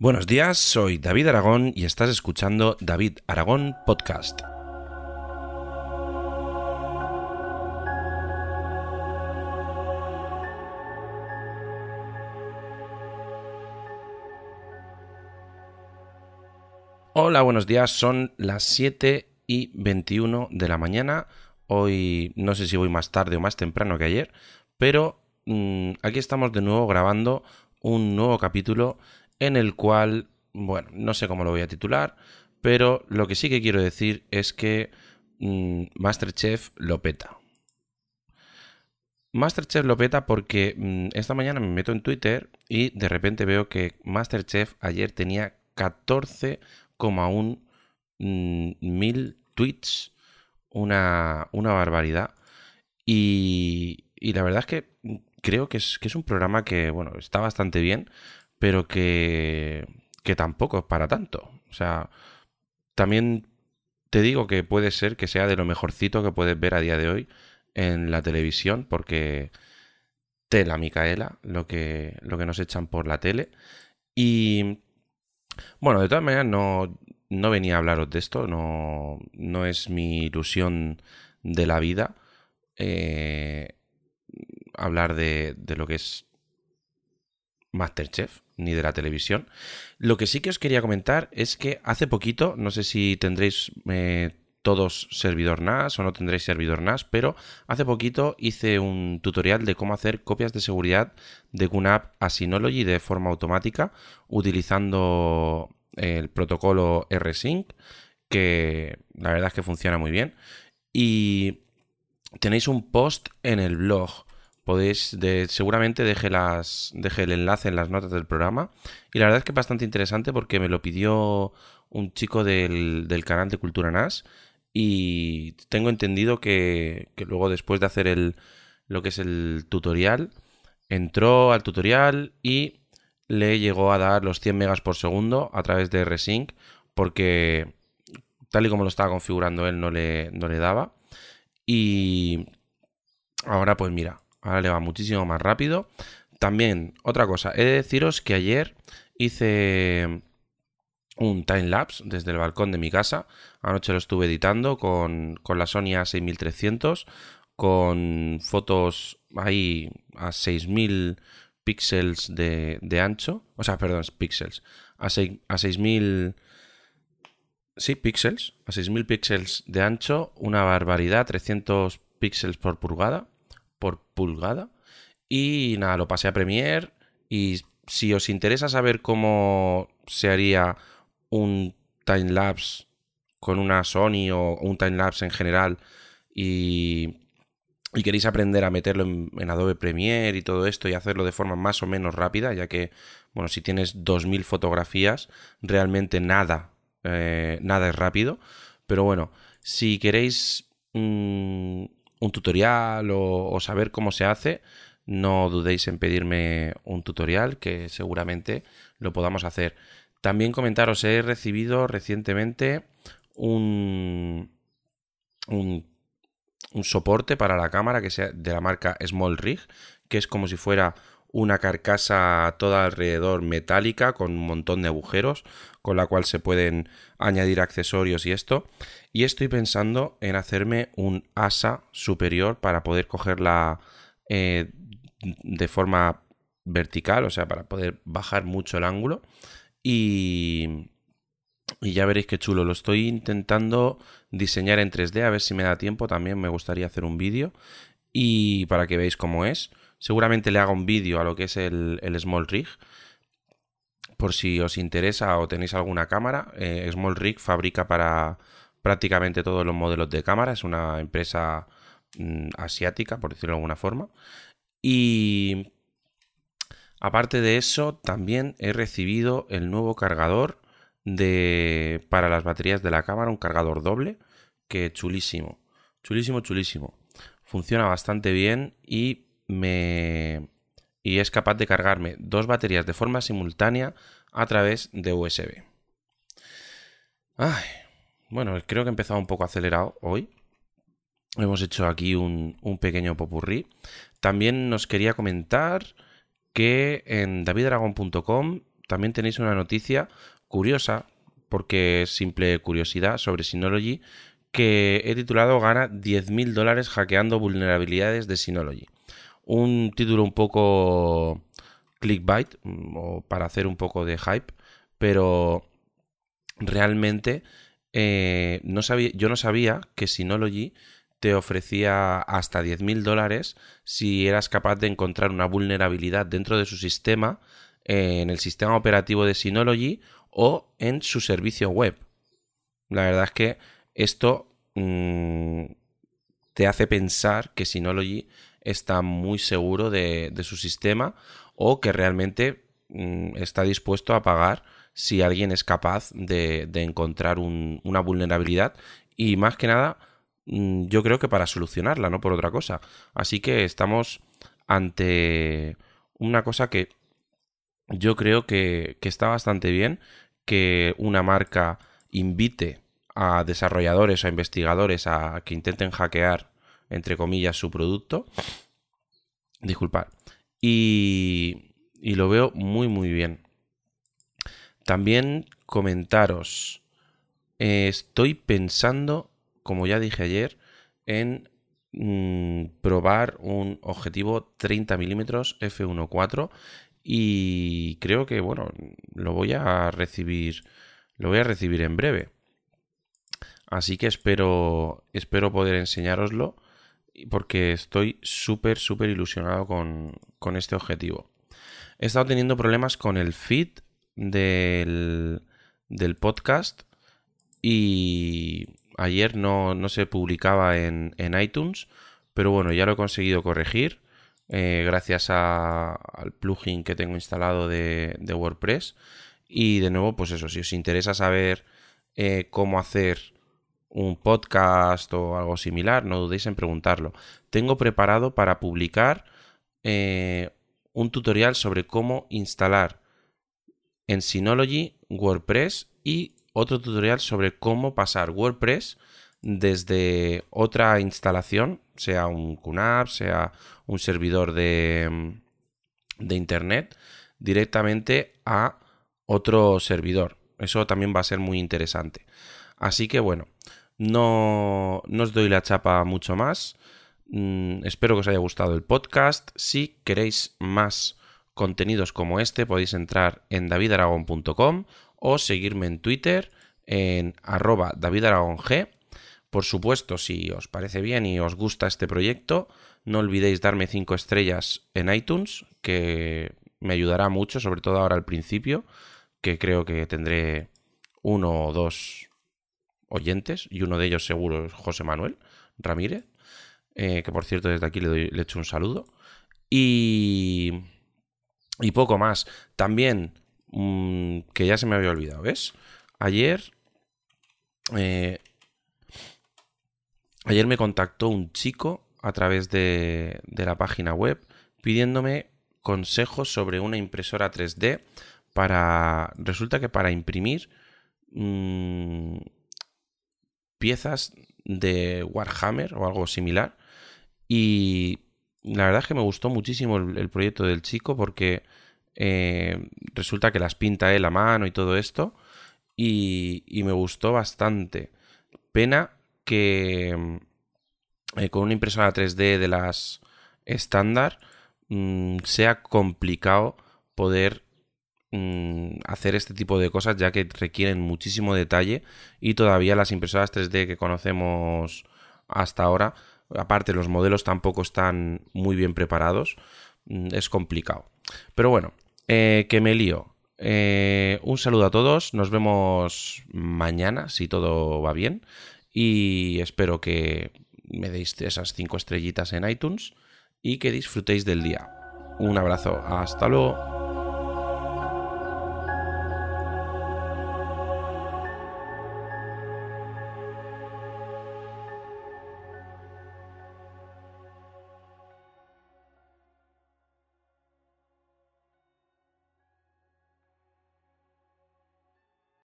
Buenos días, soy David Aragón y estás escuchando David Aragón Podcast. Hola, buenos días, son las 7 y 21 de la mañana. Hoy no sé si voy más tarde o más temprano que ayer, pero mm, aquí estamos de nuevo grabando un nuevo capítulo en el cual, bueno, no sé cómo lo voy a titular, pero lo que sí que quiero decir es que mm, Masterchef lo peta. Masterchef lo peta porque mm, esta mañana me meto en Twitter y de repente veo que Masterchef ayer tenía 14,1 mm, mil tweets, una, una barbaridad. Y, y, la verdad es que creo que es, que es un programa que, bueno, está bastante bien, pero que, que tampoco es para tanto. O sea, también te digo que puede ser que sea de lo mejorcito que puedes ver a día de hoy en la televisión, porque tela Micaela, lo que, lo que nos echan por la tele. Y bueno, de todas maneras no, no venía a hablaros de esto, no, no es mi ilusión de la vida eh, hablar de, de lo que es Masterchef ni de la televisión. Lo que sí que os quería comentar es que hace poquito, no sé si tendréis eh, todos servidor NAS o no tendréis servidor NAS, pero hace poquito hice un tutorial de cómo hacer copias de seguridad de QNAP a Synology de forma automática utilizando el protocolo rsync, que la verdad es que funciona muy bien. Y tenéis un post en el blog podéis, seguramente deje, las, deje el enlace en las notas del programa. Y la verdad es que es bastante interesante porque me lo pidió un chico del, del canal de Cultura NAS y tengo entendido que, que, luego después de hacer el, lo que es el tutorial, entró al tutorial y le llegó a dar los 100 megas por segundo a través de Resync porque tal y como lo estaba configurando él no le, no le daba. Y ahora pues mira, Ahora le va muchísimo más rápido. También, otra cosa, he de deciros que ayer hice un time lapse desde el balcón de mi casa. Anoche lo estuve editando con, con la Sony A6300, con fotos ahí a 6000 píxeles de, de, ancho. O sea, perdón, píxeles. A, 6, a 6000. Sí, píxeles. A 6000 píxeles de ancho. Una barbaridad. 300 píxeles por pulgada por pulgada. Y nada, lo pasé a Premiere. Y si os interesa saber cómo se haría un timelapse con una Sony o un timelapse en general y, y, queréis aprender a meterlo en, Adobe Premiere y todo esto y hacerlo de forma más o menos rápida, ya que, bueno, si tienes 2000 fotografías, realmente nada, eh, nada es rápido. Pero bueno, si queréis mmm, un tutorial o, saber cómo se hace, no dudéis en pedirme un tutorial que seguramente lo podamos hacer. También comentaros, he recibido recientemente un, un, un, soporte para la cámara que sea de la marca Small Rig, que es como si fuera una carcasa toda alrededor metálica con un montón de agujeros con la cual se pueden añadir accesorios y esto y estoy pensando en hacerme un asa superior para poder cogerla eh, de forma vertical o sea para poder bajar mucho el ángulo y y ya veréis qué chulo. Lo estoy intentando diseñar en 3D. A ver si me da tiempo. También me gustaría hacer un vídeo. Y para que veáis cómo es. Seguramente le haga un vídeo a lo que es el, Small Rig. Por si os interesa o tenéis alguna cámara. Eh, Small Rig fabrica para prácticamente todos los modelos de cámara. Es una empresa mm, asiática, por decirlo de alguna forma. Y aparte de eso, también he recibido el nuevo cargador de, para las baterías de la cámara. Un cargador doble. Que chulísimo. Chulísimo, chulísimo. Funciona bastante bien y me y es capaz de cargarme dos baterías de forma simultánea a través de USB. Bueno, creo que he empezado un poco acelerado hoy. Hemos hecho aquí un, un pequeño popurrí. También nos quería comentar que en davidragon.com también tenéis una noticia curiosa, porque es simple curiosidad sobre Synology, que he titulado Gana 10.000 dólares hackeando vulnerabilidades de Synology. Un título un poco clickbait, mm, o para hacer un poco de hype, pero realmente eh, no sabía, yo no sabía que Synology te ofrecía hasta 10.000 dólares si eras capaz de encontrar una vulnerabilidad dentro de su sistema, eh, en el sistema operativo de Synology o en su servicio web. La verdad es que esto mm, te hace pensar que Synology está muy seguro de, su sistema o que realmente mm, está dispuesto a pagar si alguien es capaz de, encontrar una vulnerabilidad y más que nada mm, yo creo que para solucionarla, no por otra cosa. Así que estamos ante una cosa que yo creo que, que está bastante bien, que una marca invite a desarrolladores o investigadores a que intenten hackear, entre comillas, su producto. Disculpad. Y, y lo veo muy, muy bien. También comentaros. Eh, estoy pensando, como ya dije ayer, en mm, probar un objetivo 30 milímetros f1.4 y creo que bueno lo voy a recibir lo voy a recibir en breve así que espero espero poder enseñároslo porque estoy súper súper ilusionado con, con este objetivo he estado teniendo problemas con el feed del, podcast y ayer no, se publicaba en, iTunes, pero bueno, ya lo he conseguido corregir eh, gracias al plugin que tengo instalado de, WordPress. Y de nuevo, pues eso, si os interesa saber eh, cómo hacer un podcast o algo similar, no dudéis en preguntarlo. Tengo preparado para publicar eh, un tutorial sobre cómo instalar en Synology, WordPress y otro tutorial sobre cómo pasar WordPress desde otra instalación, sea un QNAP, sea un servidor de, de Internet, directamente a otro servidor. Eso también va a ser muy interesante. Así que bueno, no, no os doy la chapa mucho más. Mm, espero que os haya gustado el podcast. Si queréis más contenidos como este podéis entrar en davidaragon.com o seguirme en Twitter en arroba davidaragon.g. Por supuesto, si os parece bien y os gusta este proyecto, no olvidéis darme 5 estrellas en iTunes, que me ayudará mucho, sobre todo ahora al principio, que creo que tendré uno o dos oyentes, y uno de ellos seguro es José Manuel Ramírez, eh, que por cierto desde aquí le, doy, le echo un saludo. Y y poco más. También, mm, que ya se me había olvidado, ¿ves? Ayer... Eh, ayer me contactó un chico a través de, de la página web pidiéndome consejos sobre una impresora 3D para... Resulta que para imprimir mm, piezas de Warhammer o algo similar y la verdad es que me gustó muchísimo el, proyecto del chico porque eh, resulta que las pinta él a mano y todo esto y, me gustó bastante. Pena que eh, con una impresora 3D de las estándar mm, sea complicado poder mm, hacer este tipo de cosas ya que requieren muchísimo detalle y todavía las impresoras 3D que conocemos hasta ahora Aparte, los modelos tampoco están muy bien preparados. Mm, es complicado. Pero bueno, eh, que me lío. Eh, un saludo a todos. Nos vemos mañana, si todo va bien. Y espero que me deis esas cinco estrellitas en iTunes y que disfrutéis del día. Un abrazo. Hasta luego.